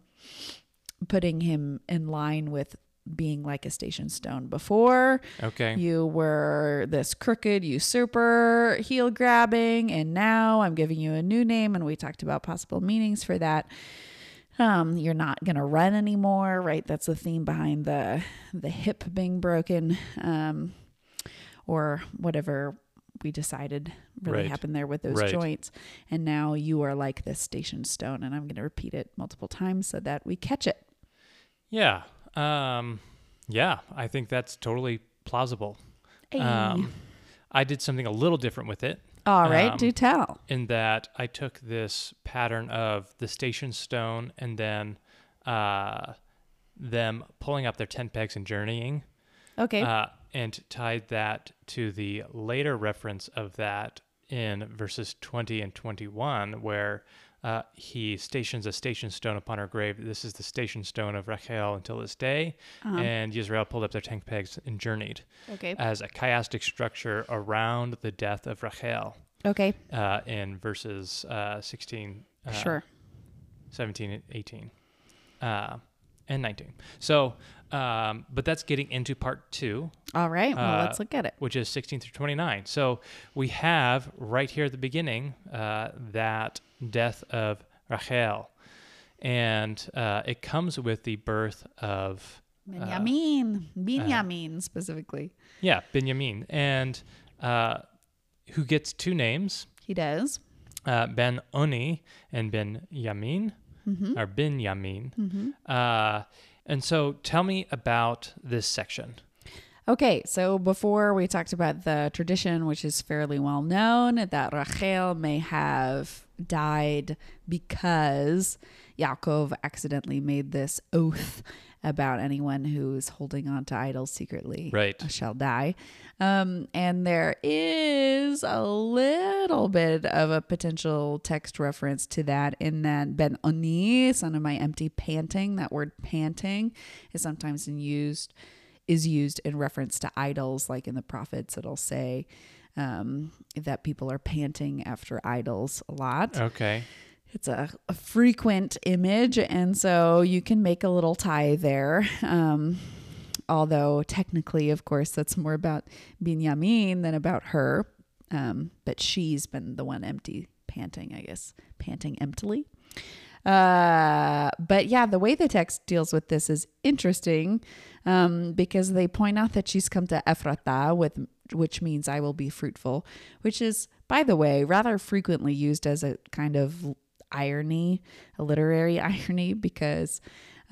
putting him in line with being like a station stone before Okay. you were this crooked usurper, heel grabbing, and now I'm giving you a new name. And we talked about possible meanings for that. Um, you're not gonna run anymore, right? That's the theme behind the the hip being broken, um, or whatever we decided really Right. happened there with those Right. joints. And now you are like this station stone, and I'm gonna repeat it multiple times so that we catch it. Yeah. Um, yeah, I think that's totally plausible. Hey. Um, I did something a little different with it All right, um, do tell. in that I took this pattern of the station stone and then uh, them pulling up their tent pegs and journeying Okay. uh, and tied that to the later reference of that in verses 20 and 21, where uh, he stations a station stone upon her grave. This is the station stone of Rachel until this day. Uh-huh. And Israel pulled up their tent pegs and journeyed okay. as a chiastic structure around the death of Rachel Okay. uh, in verses uh, 16, uh, sure. 17, and 18, uh, and 19. So, um, but that's getting into part two All right. Well, uh, let's look at it. which is 16 through 29. So we have right here at the beginning uh, that death of Rachel. And uh, it comes with the birth of, Benjamin. uh, Benjamin specifically. yeah, Benjamin. And uh, who gets two names, He does. uh, Ben Oni and Ben Yamin, Mm-hmm. or Ben Yamin. Uh, and so tell me about this section. Okay, so before we talked about the tradition, which is fairly well known, that Rachel may have died because Yaakov accidentally made this oath about anyone who's holding on to idols secretly Right. shall die. Um, and there is a little bit of a potential text reference to that in that Ben Oni, son of my empty panting, that word panting is sometimes in used is used in reference to idols, like in the prophets, it'll say um, that people are panting after idols a lot. Okay. It's a, a frequent image, and so you can make a little tie there. Um, although technically, of course, that's more about Binyamin than about her. Um, but she's been the one empty panting, I guess, panting emptily. Uh, but yeah, the way the text deals with this is interesting um, because they point out that she's come to Ephrata, with which means I will be fruitful, which is, by the way, rather frequently used as a kind of irony, a literary *laughs* irony, because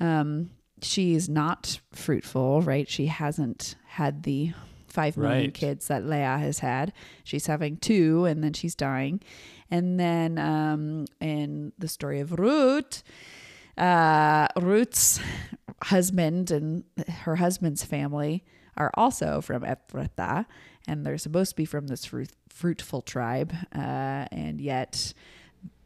um, she's not fruitful, right? She hasn't had the five million Right. kids that Leah has had. She's having two, and then she's dying. And then um, in the story of Ruth, uh, Ruth's husband and her husband's family are also from Ephrata, and they're supposed to be from this fruit, fruitful tribe, uh, and yet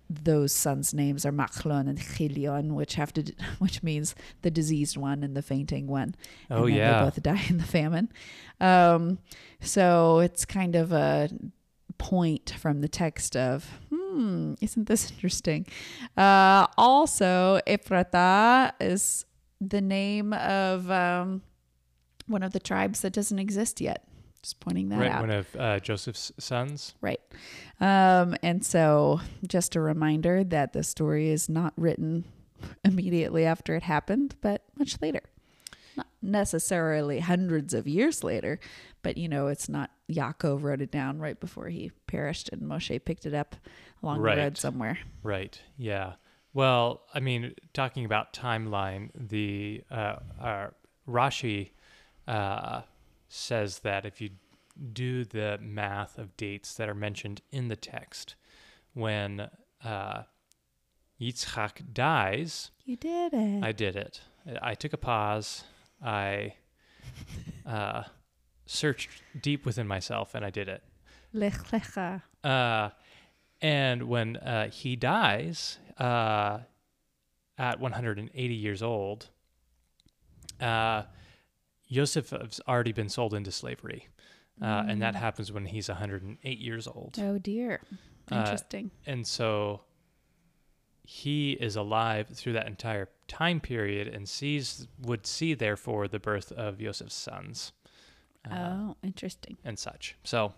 those sons' names are Machlon and Chilion, which have to, *laughs* which means the diseased one and the fainting one. Oh, and then yeah. they both die in the famine. Um, so it's kind of a point from the text of, hmm, isn't this interesting? Uh, also, Ephrata is the name of um, one of the tribes that doesn't exist yet. Just pointing that Right. out. One of uh, Joseph's sons. Right. Um, and so, just a reminder that the story is not written immediately after it happened, but much later. Not necessarily hundreds of years later, but you know, it's not Yaakov wrote it down right before he perished and Moshe picked it up along Right. the road somewhere. Right. Yeah. Well, I mean, talking about timeline, the uh, uh, Rashi uh, says that if you do the math of dates that are mentioned in the text, when uh, Yitzchak dies, You did it. I did it. I took a pause. I *laughs* uh, searched deep within myself, and I did it. Lech lecha. Uh, and when uh, he dies uh, at 180 years old, uh, Yosef has already been sold into slavery. Uh, And that happens when he's 108 years old. Oh dear. Uh, Interesting. And so he is alive through that entire time period and sees, would see, therefore, the birth of Yosef's sons uh, oh, interesting. and such. So,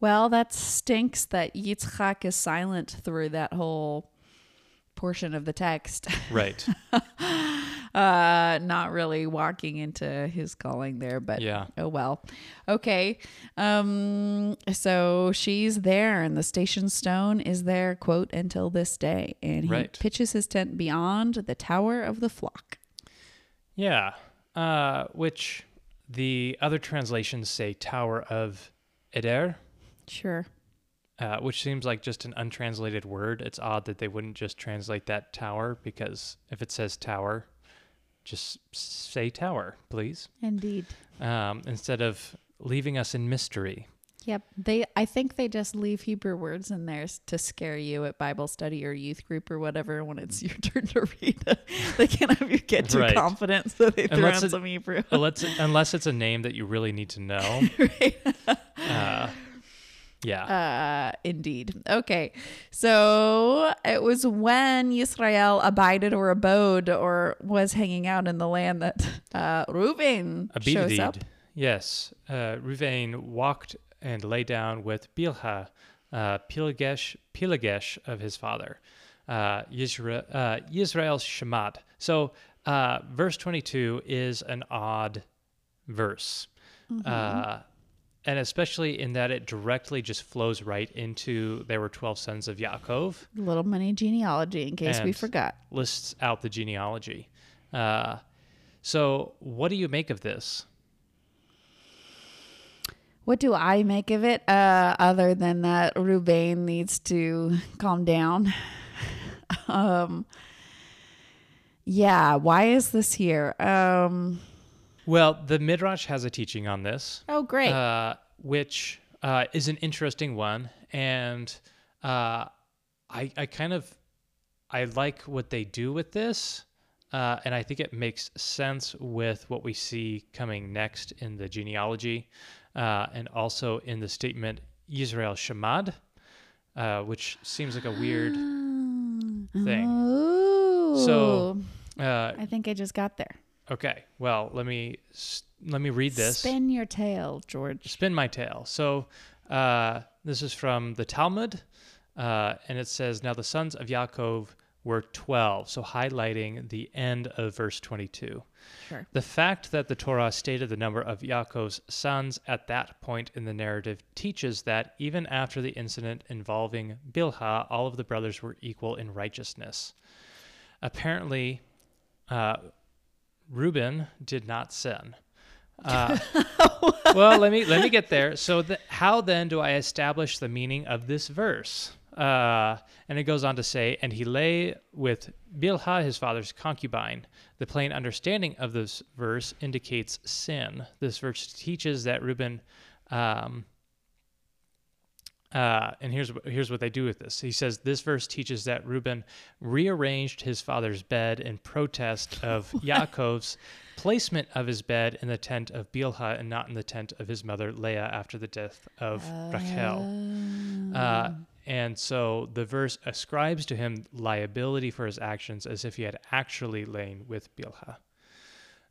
Well, that stinks that Yitzchak is silent through that whole portion of the text. Right. *laughs* uh not really walking into his calling there but Yeah. oh well okay um so she's there and the station stone is there quote until this day and he Right. pitches his tent beyond the tower of the flock Yeah. Uh, which the other translations say Tower of Eder, sure uh, which seems like just an untranslated word. It's odd that they wouldn't just translate that tower because if it says tower, just say tower, please, indeed um, instead of leaving us in mystery. Yep. They I think they just leave Hebrew words in there to scare you at Bible study or youth group or whatever when it's your *laughs* turn to read. *laughs* they can't have you get too Right. confident, so they throw Unless in it- some Hebrew. unless, unless it's a name that you really need to know. *laughs* right? Uh, yeah. Uh, indeed. Okay. So it was when Israel abided or abode or was hanging out in the land that uh, Reuben shows up. Yes. Uh, Ruveyn walked and lay down with Bilhah, uh, Pilagesh, Pilagesh of his father, uh, Yisra, uh, Yisrael's Shemat. So uh, verse 22 is an odd verse. Uh, and especially in that it directly just flows right into there were 12 sons of Yaakov Little mini genealogy in case we forgot. lists out the genealogy. Uh, so, what do you make of this? What do I make of it? Uh, other than that, Ruveyn needs to calm down. *laughs* um, yeah, why is this here? Um, Well, the Midrash has a teaching on this, oh, great. uh, which uh, is an interesting one, and uh, I, I kind of I like what they do with this, uh, and I think it makes sense with what we see coming next in the genealogy, uh, and also in the statement Israel Shemad, uh, which seems like a weird *gasps* thing. Oh. So, uh, I think I just got there. Okay, well, let me let me read this. Spin your tail, George. spin my tail. So uh, this is from the Talmud, uh, and it says, "Now the sons of Yaakov were twelve." So highlighting the end of verse twenty-two. Sure. The fact that the Torah stated the number of Yaakov's sons at that point in the narrative teaches that even after the incident involving Bilhah, all of the brothers were equal in righteousness. Apparently, uh, Reuben did not sin. *laughs* Uh, well, let me let me get there. So, the, how then do I establish the meaning of this verse? Uh, and it goes on to say, and he lay with Bilhah, his father's concubine. The plain understanding of this verse indicates sin. This verse teaches that Reuben. Um, uh, and here's here's what they do with this. He says this verse teaches that Reuben rearranged his father's bed in protest *laughs* of Yaakov's placement of his bed in the tent of Bilhah and not in the tent of his mother Leah after the death of Rachel. Uh, and so the verse ascribes to him liability for his actions as if he had actually lain with Bilhah.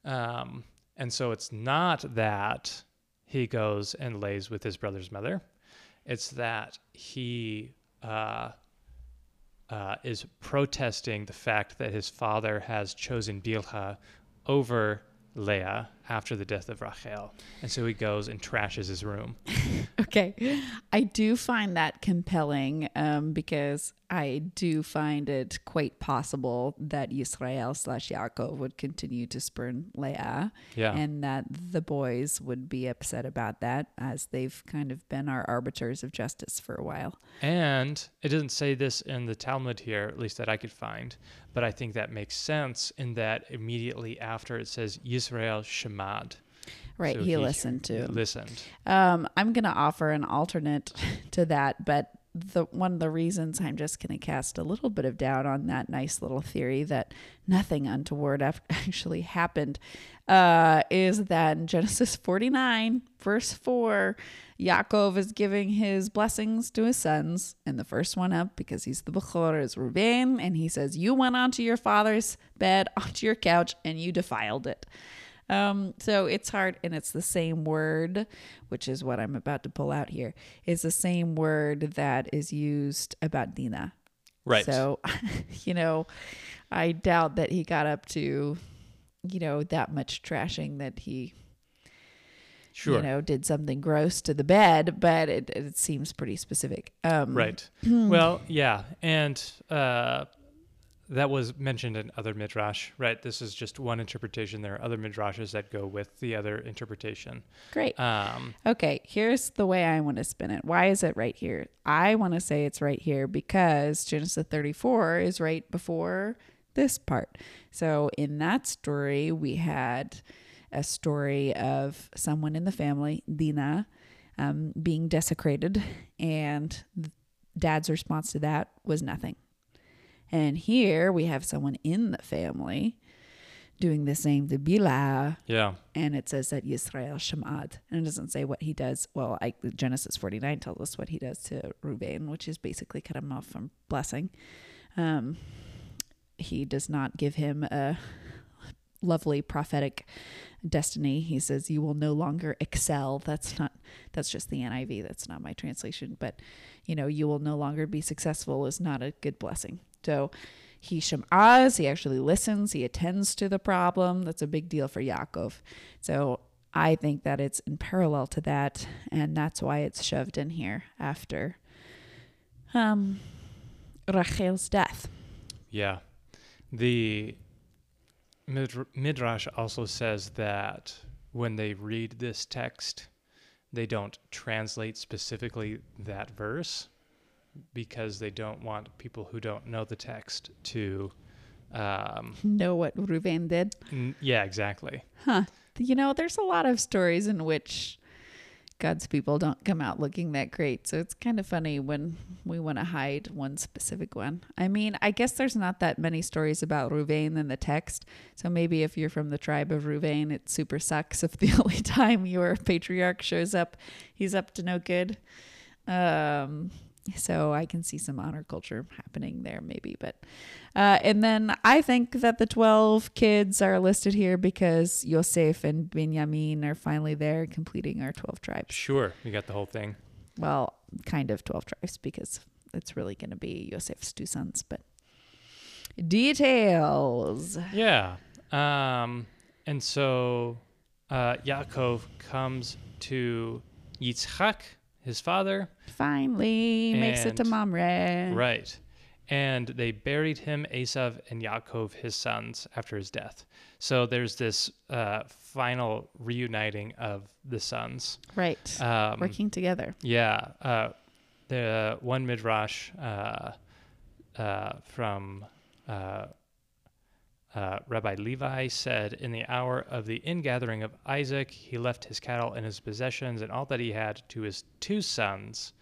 Um, and so it's not that he goes and lays with his brother's mother. It's that he uh, uh, is protesting the fact that his father has chosen Bilhah over Leah after the death of Rachel. And so he goes and trashes his room. *laughs* Okay. I do find that compelling um, because I do find it quite possible that Yisrael slash Yaakov would continue to spurn Leah Yeah. and that the boys would be upset about that as they've kind of been our arbiters of justice for a while. And it doesn't say this in the Talmud here, at least that I could find, but I think that makes sense in that immediately after it says Israel Yisrael Shemad. Right. So he, listened to. Listened. Um, I'm gonna offer an alternate *laughs* to that, but the one of the reasons I'm just gonna cast a little bit of doubt on that nice little theory that nothing untoward *laughs* actually happened uh, is that in Genesis 49, verse 4, Yaakov is giving his blessings to his sons, and the first one up because he's the Bechor is Reuben, and he says, "You went onto your father's bed, onto your couch, and you defiled it." Um, so it's hard, and it's the same word, which is what I'm about to pull out here, is the same word that is used about Dina. Right. So, *laughs* you know, I doubt that he got up to, you know, that much trashing that he, Sure. you know, did something gross to the bed, but it, it seems pretty specific. Um, Right. *clears throat* well, yeah, and uh, that was mentioned in other midrash. Right. This is just one interpretation. There are other midrashes that go with the other interpretation. Great. Um, Okay, here's the way I want to spin it. Why is it right here? I want to say it's right here because Genesis 34 is right before this part. So in that story, we had a story of someone in the family, Dina, um, being desecrated, and dad's response to that was nothing. And here we have someone in the family doing the same to Bilhah, yeah. and it says that Yisrael Shemad, and it doesn't say what he does. Well, I, Genesis 49 tells us what he does to Reuben, which is basically cut him off from blessing. Um, he does not give him a lovely prophetic destiny. He says, "You will no longer excel." That's not. That's just the NIV. That's not my translation. But you know, you will no longer be successful is not a good blessing. So he shem'az, he actually listens, he attends to the problem. That's a big deal for Yaakov. So I think that it's in parallel to that, and that's why it's shoved in here after um, Rachel's death. Yeah. The Midrash also says that when they read this text, they don't translate specifically that verse because they don't want people who don't know the text to. Um, Know what Reuven did? n- yeah, exactly. Huh. You know, there's a lot of stories in which God's people don't come out looking that great. So it's kind of funny when we want to hide one specific one. I mean, I guess there's not that many stories about Ruveyn in the text. So maybe if you're from the tribe of Ruveyn, it super sucks if *laughs* the only time your patriarch shows up, he's up to no good. Um, so I can see some honor culture happening there, maybe. But uh, and then I think that the twelve kids are listed here because Yosef and Benjamin are finally there, completing our twelve tribes. Sure, you got the whole thing. Well, kind of twelve tribes because it's really going to be Yosef's two sons. But details. Yeah. Um, and so uh, Yaakov comes to Yitzchak, his father, Finally makes it to And- Mamre. Right. And they buried him, Esav and Yaakov, his sons, after his death. So there's this uh, final reuniting of the sons. Right. Um, Working together. Yeah. Uh, the one midrash uh, uh, from uh, Rabbi Levi said, In the hour of the ingathering of Isaac, he left his cattle and his possessions and all that he had to his two sons.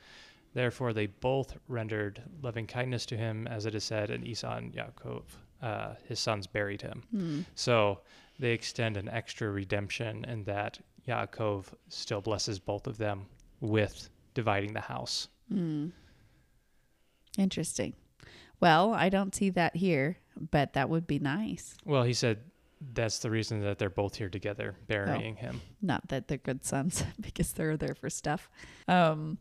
Therefore, they both rendered loving kindness to him, as it is said, and Esau and Yaakov, uh, his sons, buried him. Hmm. So they extend an extra redemption in that Yaakov still blesses both of them with dividing the house. Hmm. Interesting. Well, I don't see that here, but that would be nice. Well, he said that's the reason that they're both here together, burying him. Not that they're good sons, *laughs* because they're there for stuff. Um,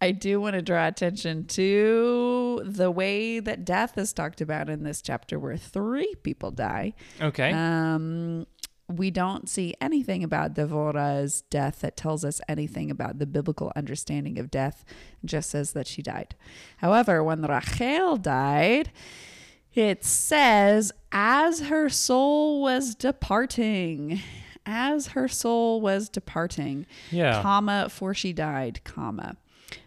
I do want to draw attention to the way that death is talked about in this chapter, where three people die. Okay. Um, we don't see anything about Devorah's death that tells us anything about the biblical understanding of death, it just says that she died. However, when Rachel died, it says, as her soul was departing, as her soul was departing, yeah. comma, for she died, comma.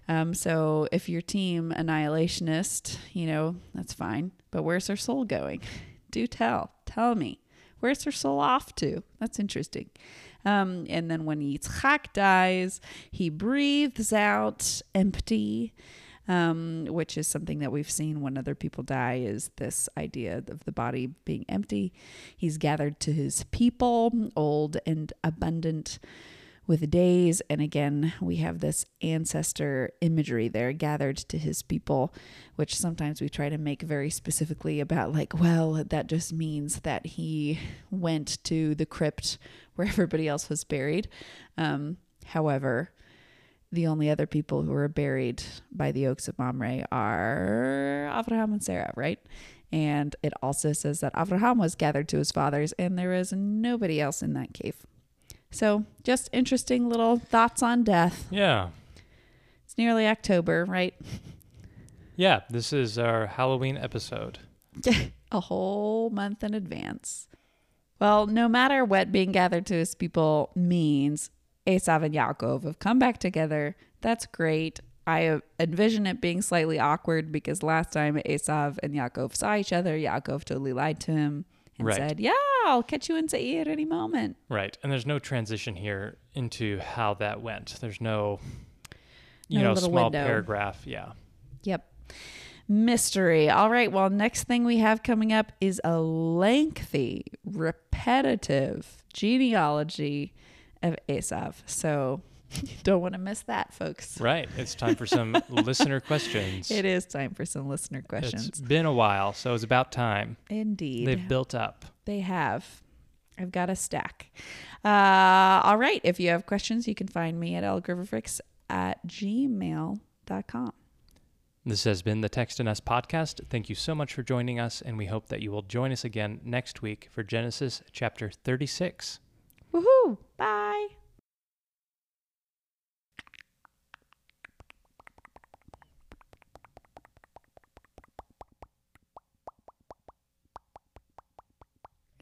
Um, so if your team annihilationist, you know, that's fine. But where's her soul going? Do tell. Tell me. Where's her soul off to? That's interesting. Um, and then when Yitzchak dies, he breathes out empty, um, which is something that we've seen when other people die, is this idea of the body being empty. He's gathered to his people, old and abundant with days. And again, we have this ancestor imagery there gathered to his people, which sometimes we try to make very specifically about, like, well, that just means that he went to the crypt where *laughs* everybody else was buried. Um, however, the only other people who were buried by the oaks of Mamre are Abraham and Sarah, right? And it also says that Abraham was gathered to his fathers, and there is nobody else in that cave. So, just interesting little thoughts on death. Yeah. It's nearly October, right? Yeah. This is our Halloween episode. *laughs* a whole month in advance. Well, no matter what being gathered to his people means, Esav and Yaakov have come back together. That's great. I envision it being slightly awkward because last time Esav and Yaakov saw each other, Yaakov totally lied to him and Right. said, Yeah, I'll catch you in Seir at any moment. Right. And there's no transition here into how that went. There's no, you No know, small window. paragraph. Yeah. Yep. Mystery. All right. Well, next thing we have coming up is a lengthy, repetitive genealogy of Esav. So *laughs* don't want to miss that, folks. Right. It's time for some *laughs* listener questions. It is time for some listener questions. It's been a while, so it's about time. Indeed. They've built up. They have. I've got a stack. Uh, all right. If you have questions, you can find me at ellegroverfricks at gmail.com. This has been the Text and Us podcast. Thank you so much for joining us, and we hope that you will join us again next week for Genesis chapter 36. Woohoo! Bye.